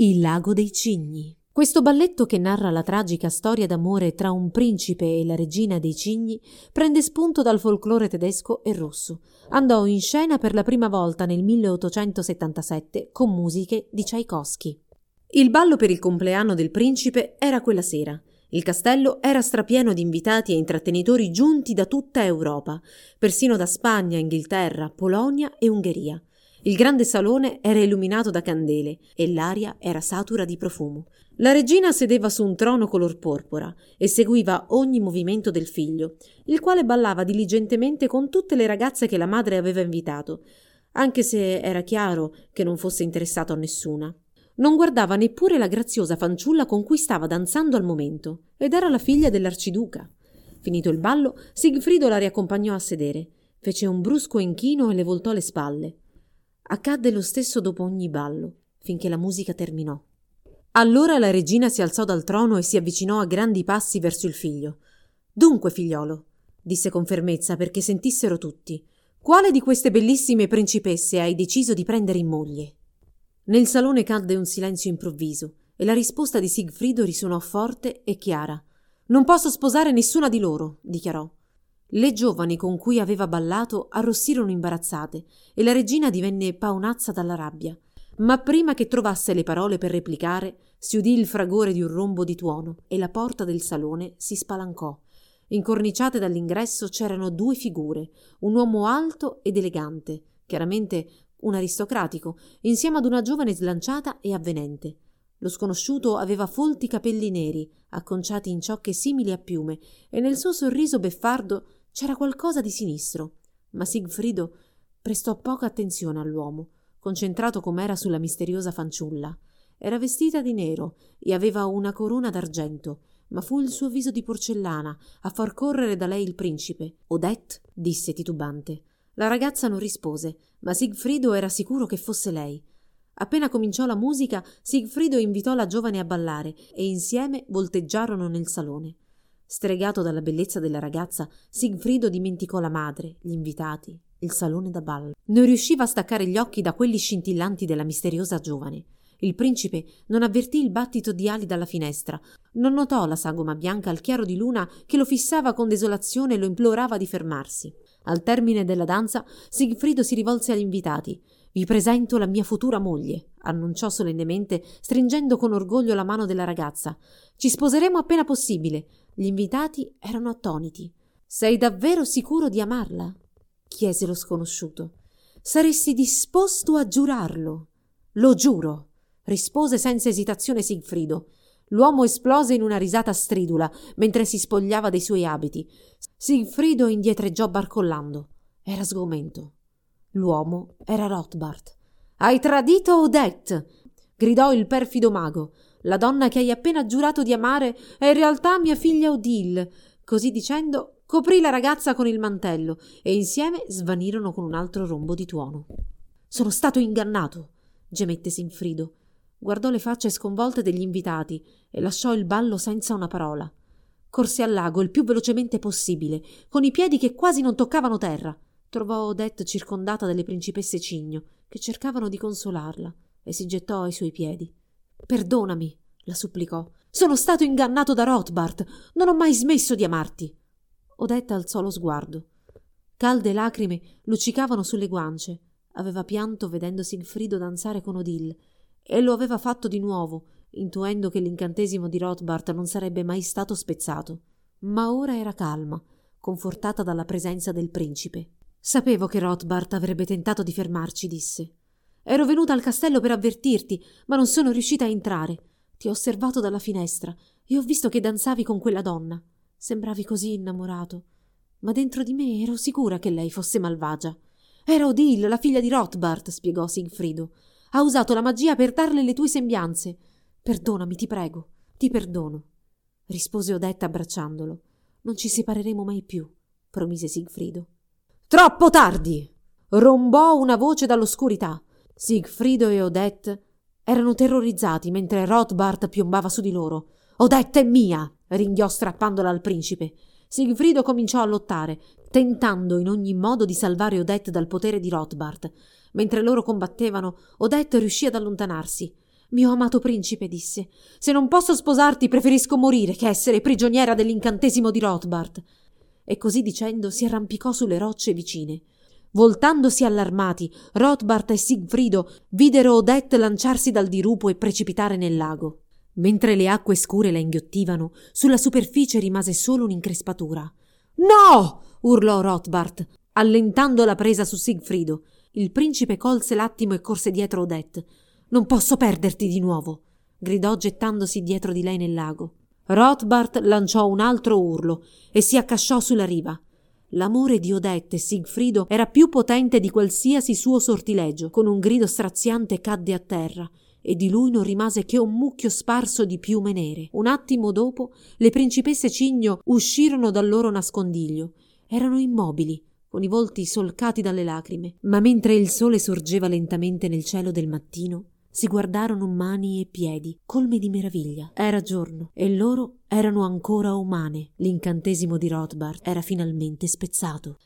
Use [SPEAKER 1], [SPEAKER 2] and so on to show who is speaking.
[SPEAKER 1] Il lago dei cigni. Questo balletto che narra la tragica storia d'amore tra un principe e la regina dei cigni prende spunto dal folklore tedesco e russo. Andò in scena per la prima volta nel 1877 con musiche di Tchaikovsky. Il ballo per il compleanno del principe era quella sera. Il castello era strapieno di invitati e intrattenitori giunti da tutta Europa, persino da Spagna, Inghilterra, Polonia e Ungheria. Il grande salone era illuminato da candele e l'aria era satura di profumo. La regina sedeva su un trono color porpora e seguiva ogni movimento del figlio, il quale ballava diligentemente con tutte le ragazze che la madre aveva invitato, anche se era chiaro che non fosse interessato a nessuna. Non guardava neppure la graziosa fanciulla con cui stava danzando al momento, ed era la figlia dell'arciduca. Finito il ballo, Sigfrido la riaccompagnò a sedere, fece un brusco inchino e le voltò le spalle. Accadde lo stesso dopo ogni ballo, finché la musica terminò. Allora la regina si alzò dal trono e si avvicinò a grandi passi verso il figlio. Dunque, figliolo, disse con fermezza perché sentissero tutti, quale di queste bellissime principesse hai deciso di prendere in moglie? Nel salone cadde un silenzio improvviso e la risposta di Sigfrido risuonò forte e chiara. Non posso sposare nessuna di loro, dichiarò. Le giovani con cui aveva ballato arrossirono imbarazzate e la regina divenne paonazza dalla rabbia. Ma prima che trovasse le parole per replicare, si udì il fragore di un rombo di tuono e la porta del salone si spalancò. Incorniciate dall'ingresso c'erano due figure, un uomo alto ed elegante, chiaramente un aristocratico, insieme ad una giovane slanciata e avvenente. Lo sconosciuto aveva folti capelli neri, acconciati in ciocche simili a piume, e nel suo sorriso beffardo c'era qualcosa di sinistro, ma Sigfrido prestò poca attenzione all'uomo, concentrato com'era sulla misteriosa fanciulla. Era vestita di nero e aveva una corona d'argento, ma fu il suo viso di porcellana a far correre da lei il principe. Odette, disse titubante. La ragazza non rispose, ma Sigfrido era sicuro che fosse lei. Appena cominciò la musica, Sigfrido invitò la giovane a ballare e insieme volteggiarono nel salone. Stregato dalla bellezza della ragazza, Sigfrido dimenticò la madre, gli invitati, il salone da ballo. Non riusciva a staccare gli occhi da quelli scintillanti della misteriosa giovane. Il principe non avvertì il battito di ali dalla finestra, non notò la sagoma bianca al chiaro di luna che lo fissava con desolazione e lo implorava di fermarsi. Al termine della danza, Sigfrido si rivolse agli invitati. Vi presento la mia futura moglie, annunciò solennemente, stringendo con orgoglio la mano della ragazza. Ci sposeremo appena possibile. Gli invitati erano attoniti. Sei davvero sicuro di amarla? chiese lo sconosciuto. Saresti disposto a giurarlo? Lo giuro, rispose senza esitazione Sigfrido. L'uomo esplose in una risata stridula mentre si spogliava dei suoi abiti. Sigfrido indietreggiò barcollando. Era sgomento. L'uomo era Rothbard. Hai tradito Odette! Gridò il perfido mago. La donna che hai appena giurato di amare è in realtà mia figlia Odile. Così dicendo, coprì la ragazza con il mantello e insieme svanirono con un altro rombo di tuono. Sono stato ingannato, gemette Sinfrido. Guardò le facce sconvolte degli invitati e lasciò il ballo senza una parola. Corse al lago il più velocemente possibile, con i piedi che quasi non toccavano terra. Trovò Odette circondata dalle principesse cigno, che cercavano di consolarla, e si gettò ai suoi piedi. Perdonami, la supplicò. Sono stato ingannato da Rothbard. Non ho mai smesso di amarti. Odetta alzò lo sguardo. Calde lacrime luccicavano sulle guance. Aveva pianto vedendo Sigfrido danzare con Odile e lo aveva fatto di nuovo, intuendo che l'incantesimo di Rothbard non sarebbe mai stato spezzato. Ma ora era calma, confortata dalla presenza del principe. Sapevo che Rothbard avrebbe tentato di fermarci, disse. Ero venuta al castello per avvertirti, ma non sono riuscita a entrare. Ti ho osservato dalla finestra e ho visto che danzavi con quella donna. Sembravi così innamorato. Ma dentro di me ero sicura che lei fosse malvagia. Era Odile, la figlia di Rothbard, spiegò Sigfrido. Ha usato la magia per darle le tue sembianze. Perdonami, ti prego, ti perdono. rispose Odetta abbracciandolo. Non ci separeremo mai più, promise Sigfrido. Troppo tardi! rombò una voce dall'oscurità. Sigfrido e Odette erano terrorizzati mentre Rothbard piombava su di loro. Odette è mia! ringhiò strappandola al principe. Sigfrido cominciò a lottare, tentando in ogni modo di salvare Odette dal potere di Rothbard. Mentre loro combattevano, Odette riuscì ad allontanarsi. Mio amato principe, disse, se non posso sposarti preferisco morire che essere prigioniera dell'incantesimo di Rothbard. E così dicendo si arrampicò sulle rocce vicine. Voltandosi allarmati, Rothbard e Sigfrido videro Odette lanciarsi dal dirupo e precipitare nel lago. Mentre le acque scure la inghiottivano, sulla superficie rimase solo un'increspatura. No! urlò Rothbard, allentando la presa su Sigfrido. Il principe colse l'attimo e corse dietro Odette. Non posso perderti di nuovo, gridò gettandosi dietro di lei nel lago. Rothbard lanciò un altro urlo e si accasciò sulla riva. L'amore di Odette e Sigfrido era più potente di qualsiasi suo sortilegio. Con un grido straziante cadde a terra e di lui non rimase che un mucchio sparso di piume nere. Un attimo dopo le principesse Cigno uscirono dal loro nascondiglio. Erano immobili, con i volti solcati dalle lacrime, ma mentre il sole sorgeva lentamente nel cielo del mattino, si guardarono mani e piedi, colmi di meraviglia. Era giorno e loro erano ancora umane. L'incantesimo di Rothbard era finalmente spezzato.